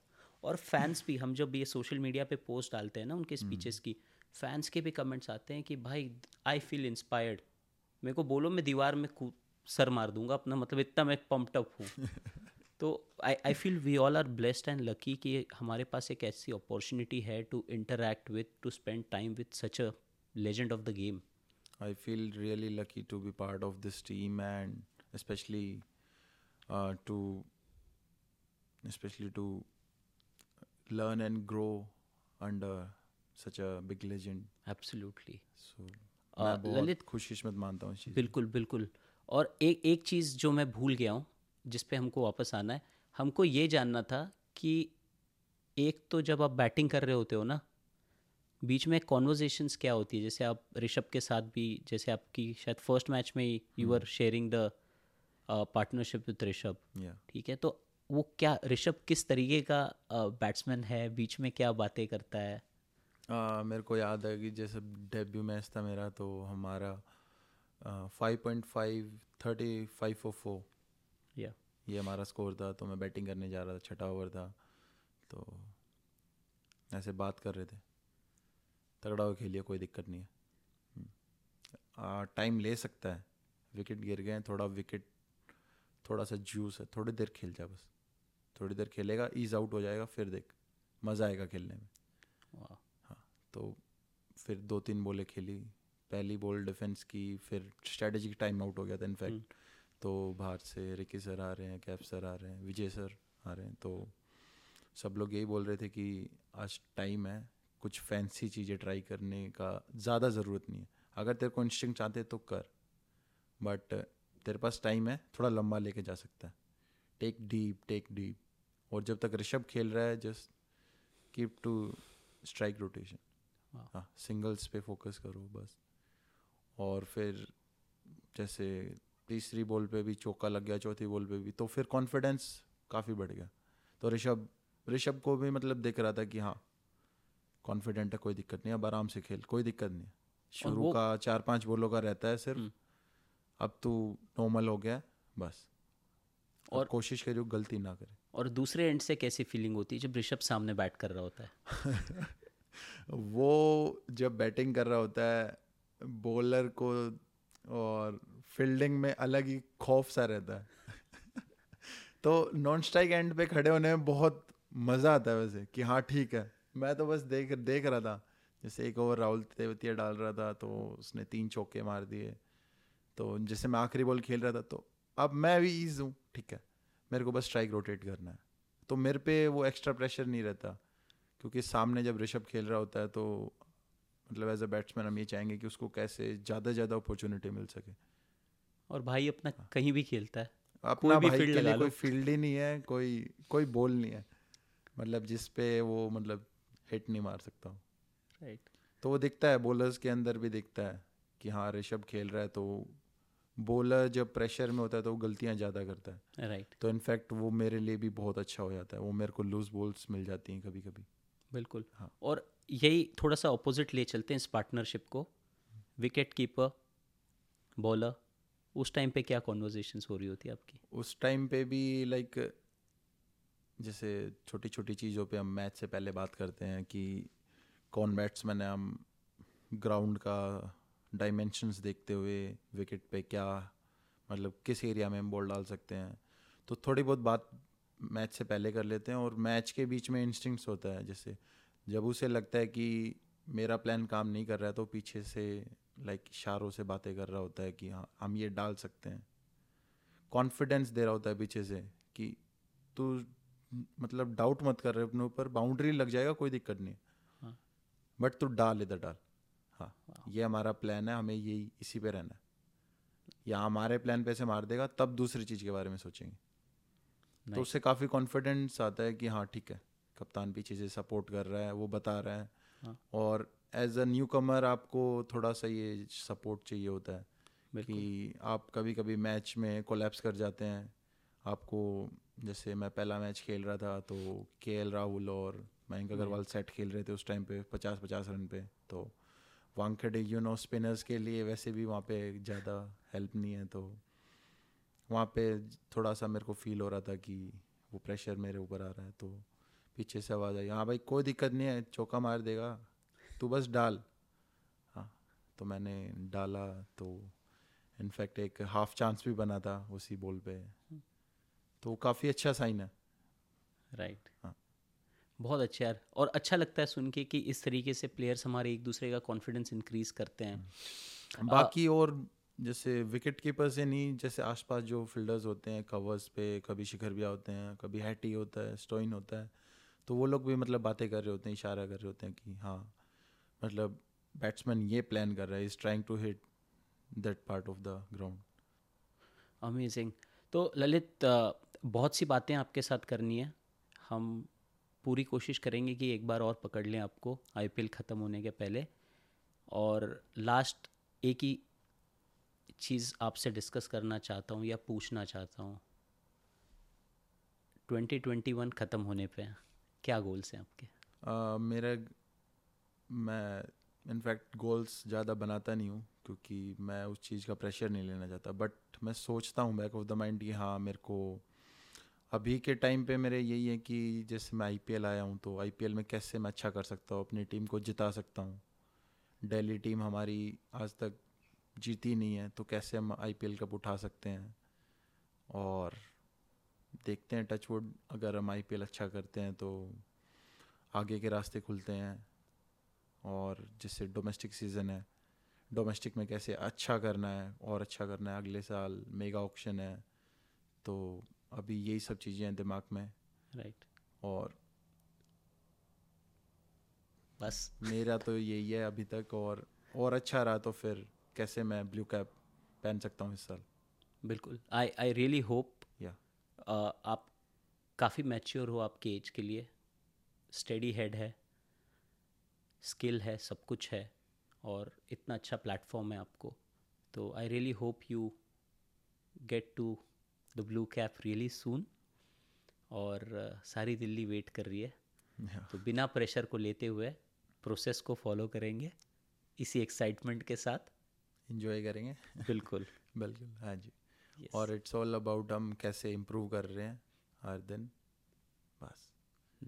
और फैंस भी हम जब ये सोशल मीडिया पे पोस्ट डालते हैं ना उनके स्पीचेस की फैंस के भी कमेंट्स आते हैं कि भाई आई फील इंस्पायर्ड मेरे को बोलो मैं दीवार में कूद सर मार दूँगा अपना मतलब इतना मैं पम्प्ड अप हूँ। [LAUGHS] तो I I feel we all are blessed and lucky कि हमारे पास एक ऐसी अपॉर्चुनिटी है to interact with to spend time with such a legend of the game I feel really lucky to be part of this team and specially to specially to learn and grow under such a big legend absolutely so Lalit खुशकिस्मत मानता हूँ बिल्कुल बिल्कुल। और एक एक चीज़ जो मैं भूल गया हूँ जिस पे हमको वापस आना है हमको ये जानना था कि एक तो जब आप बैटिंग कर रहे होते हो ना बीच में कॉन्वर्जेशंस क्या होती है? जैसे आप ऋषभ के साथ भी जैसे आपकी शायद फ़र्स्ट मैच में you are sharing the partnership with Rishabh. ठीक है? तो वो क्या ऋषभ किस तरीके का बैट्समैन है? बीच में क्या बातें करता है? आ, मेरे को याद है कि जैसे डेब्यू मैच था मेरा तो हमारा five point five thirty five four four या ये हमारा स्कोर था तो मैं बैटिंग करने जा रहा था छठा ओवर था तो ऐसे बात कर रहे थे। तगड़ा हो खेलिए कोई दिक्कत नहीं है। टाइम ले सकता है। विकेट गिर गए थोड़ा विकेट थोड़ा सा जूस है थोड़ी देर खेल जा बस। थोड़ी देर खेलेगा ईज आउट हो जाएगा फिर देख। मज़ा आएगा खेलने में। हाँ तो फिर दो तीन बॉलें खेली। पहली बॉल डिफेंस की फिर स्ट्रेटेजिक टाइम आउट हो गया था इनफैक्ट तो बाहर से रिकी सर आ रहे हैं कैप सर आ रहे हैं विजय सर आ रहे हैं तो सब लोग यही बोल रहे थे कि आज टाइम है कुछ फैंसी चीज़ें ट्राई करने का ज़्यादा ज़रूरत नहीं है। अगर तेरे को इंस्टिंग चाहते तो कर बट तेरे पास टाइम है थोड़ा लंबा लेके जा सकता है। टेक डीप टेक डीप और जब तक ऋषभ खेल रहा है just keep to strike rotation हाँ सिंगल्स पे फोकस करो बस। और फिर जैसे तीसरी बॉल पे भी चौका लग गया चौथी बॉल पे भी तो फिर कॉन्फिडेंस काफ़ी बढ़ गया। तो ऋषभ ऋषभ को भी मतलब दिख रहा था कि हाँ कॉन्फिडेंट है कोई दिक्कत नहीं अब आराम से खेल कोई दिक्कत नहीं है। शुरू का चार पाँच बॉलों का रहता है सिर्फ़। हम्म। अब तू नॉर्मल हो गया बस। और कोशिश करियो गलती ना करे। और दूसरे एंड से कैसी फीलिंग होती है जब ऋषभ सामने बैट कर रहा होता है? [LAUGHS] वो जब बैटिंग कर रहा होता है बॉलर को और फील्डिंग में अलग ही खौफ सा रहता है। [LAUGHS] तो नॉन स्ट्राइक एंड पे खड़े होने में बहुत मज़ा आता है वैसे कि हाँ ठीक है। मैं तो बस देख देख रहा था। जैसे एक ओवर राहुल तेवतिया डाल रहा था तो उसने तीन चौके मार दिए। तो जैसे मैं आखिरी बॉल खेल रहा था तो अब मैं भी ईज हूँ ठीक है। मेरे को बस स्ट्राइक रोटेट करना है। तो मेरे पे वो एक्स्ट्रा प्रेशर नहीं रहता क्योंकि सामने जब ऋषभ खेल रहा होता है तो मतलब एज अ बैट्समैन हम ये चाहेंगे कि उसको कैसे ज़्यादा ज़्यादा अपॉर्चुनिटी मिल सके। और भाई अपना कहीं भी खेलता है अपना भी भाई के लिए कोई फ़ील्ड ही नहीं है कोई कोई बॉल नहीं है। मतलब जिस पे वो मतलब हिट नहीं मार सकता हो। राइट तो वो दिखता है बॉलर्स के अंदर भी दिखता है कि हाँ ऋषभ खेल रहा है तो बॉलर जब प्रेशर में होता है तो वो गलतियाँ ज़्यादा करता है। राइट तो इनफैक्ट वो मेरे लिए भी बहुत अच्छा हो जाता है। वो मेरे को लूज बॉल्स मिल जाती हैं कभी कभी बिल्कुल। हाँ। और यही थोड़ा सा ऑपोजिट ले चलते हैं इस पार्टनरशिप को। विकेट कीपर बॉलर उस टाइम पे क्या कॉन्वर्जेशंस हो रही होती है आपकी? उस टाइम पे भी लाइक जैसे छोटी छोटी चीज़ों पे हम मैच से पहले बात करते हैं कि कौन बैट्समैन है हम ग्राउंड का डायमेंशंस देखते हुए विकेट पे क्या मतलब किस एरिया में हम बॉल डाल सकते हैं। तो थोड़ी बहुत बात मैच से पहले कर लेते हैं और मैच के बीच में इंस्टिंक्ट्स होता है। जैसे जब उसे लगता है कि मेरा प्लान काम नहीं कर रहा है तो पीछे से लाइक इशारों से बातें कर रहा होता है कि हाँ हम ये डाल सकते हैं। कॉन्फिडेंस दे रहा होता है पीछे से कि तू मतलब डाउट मत कर रहे अपने ऊपर बाउंड्री लग जाएगा कोई दिक्कत नहीं हाँ। बट तू डाल इधर डाल। हाँ ये हमारा प्लान है हमें यही इसी पे रहना है। या हमारे प्लान पे से मार देगा तब दूसरी चीज़ के बारे में सोचेंगे। तो उससे काफ़ी कॉन्फिडेंस आता है कि हाँ ठीक है कप्तान पीछे से सपोर्ट कर रहा है वो बता रहा है। हाँ। और एज अ न्यू कमर आपको थोड़ा सा ये सपोर्ट चाहिए होता है कि आप कभी कभी मैच में कोलैप्स कर जाते हैं। आपको जैसे मैं पहला मैच खेल रहा था तो के राहुल और मयंक अग्रवाल सेट खेल रहे थे उस टाइम पे पचास पचास रन पे। तो वांखेड़े यू नो स्पिनर्स के लिए वैसे भी वहाँ पे ज़्यादा हेल्प नहीं है तो वहाँ पे थोड़ा सा मेरे को फील हो रहा था कि वो प्रेशर मेरे ऊपर आ रहा है तो पीछे से आवाज़ आई हाँ भाई कोई दिक्कत नहीं है चौका मार देगा तू बस डाल। हाँ तो मैंने डाला तो इनफैक्ट एक हाफ़ चांस भी बना था उसी बॉल पे। तो काफ़ी अच्छा साइन है। राइट हाँ। बहुत अच्छा यार। और अच्छा लगता है सुन के कि इस तरीके से प्लेयर्स हमारे एक दूसरे का कॉन्फिडेंस इंक्रीज करते हैं। बाकी आ, और जैसे विकेट कीपर से नहीं जैसे आसपास जो फील्डर्स होते हैं कवर्स पे कभी शिखर बिया होते हैं कभी हैटी होता है स्टोइन होता है तो वो लोग भी मतलब बातें कर रहे होते हैं इशारा कर रहे होते हैं कि हाँ मतलब बैट्समैन ये प्लान कर रहा है is trying to hit that part of the ground amazing तो ललित बहुत सी बातें आपके साथ करनी है। हम पूरी कोशिश करेंगे कि एक बार और पकड़ लें आपको आईपीएल ख़त्म होने के पहले। और लास्ट एक ही चीज़ आपसे डिस्कस करना चाहता हूँ या पूछना चाहता हूँ। 2021 ख़त्म होने पे क्या गोल्स हैं आपके? Uh, मेरा मैं इनफैक्ट गोल्स ज़्यादा बनाता नहीं हूँ, क्योंकि मैं उस चीज़ का प्रेशर नहीं लेना चाहता। बट मैं सोचता हूँ बैक ऑफ़ द माइंड कि हाँ मेरे को अभी के टाइम पे मेरे यही है कि जैसे मैं आईपीएल आया हूँ तो आईपीएल में कैसे मैं अच्छा कर सकता हूँ, अपनी टीम को जिता सकता हूँ। दिल्ली टीम हमारी आज तक जीती नहीं है तो कैसे हम आई आईपीएल कप उठा सकते हैं? और देखते हैं टचवुड अगर हम आईपीएल अच्छा करते हैं तो आगे के रास्ते खुलते हैं। और जिससे डोमेस्टिक सीज़न है डोमेस्टिक में कैसे अच्छा करना है और अच्छा करना है अगले साल मेगा ऑक्शन है तो अभी यही सब चीज़ें हैं दिमाग में। Right right. और बस। मेरा तो यही है अभी तक और और अच्छा रहा तो फिर कैसे मैं ब्लू कैप पहन सकता हूँ इस साल? बिल्कुल। आई आई रियली होप या आप काफ़ी मैच्योर हो आपके एज के लिए। स्टडी हेड है। स्किल है सब कुछ है और इतना अच्छा प्लेटफॉर्म है आपको। तो I really hope you get to the blue cap really soon और uh, सारी दिल्ली वेट कर रही है। तो बिना प्रेशर को लेते हुए प्रोसेस को फॉलो करेंगे इसी एक्साइटमेंट के साथ। इन्जॉय करेंगे। बिल्कुल। [LAUGHS] बिल्कुल हाँ जी। Yes. और इट्स ऑल अबाउट हम कैसे इम्प्रूव कर रहे हैं हर दिन। बस।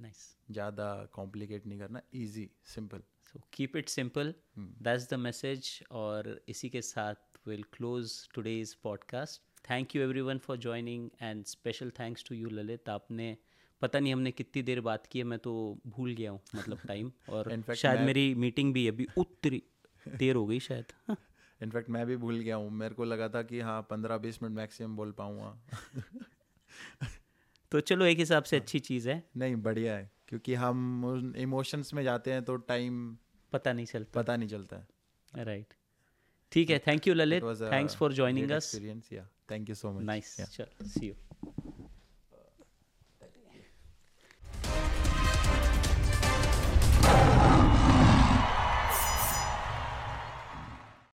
नाइस ज़्यादा कॉम्प्लिकेट नहीं करना easy simple so keep it simple that's the message और इसी के साथ will close today's podcast thank you everyone for joining and special thanks to you Lalit आपने पता नहीं हमने कितनी देर बात की है मैं तो भूल गया हूँ मतलब [LAUGHS] टाइम और fact, शायद मेरी मीटिंग भी अभी उतरी देर हो गई शायद। [LAUGHS] इनफैक्ट मैं भी भूल गया हूँ। मेरे को लगा था कि हाँ पंद्रह बीस मिनट मैक्सिमम बोल पाऊँगा। [LAUGHS] तो चलो एक हिसाब से अच्छी चीज़ है। नहीं बढ़िया है क्योंकि हम उन इमोशंस में जाते हैं तो टाइम पता नहीं चलता। पता नहीं चलता है। राइट ठीक है thank you Lalit thanks for joining us experience या thank you so much nice. चलो सी यू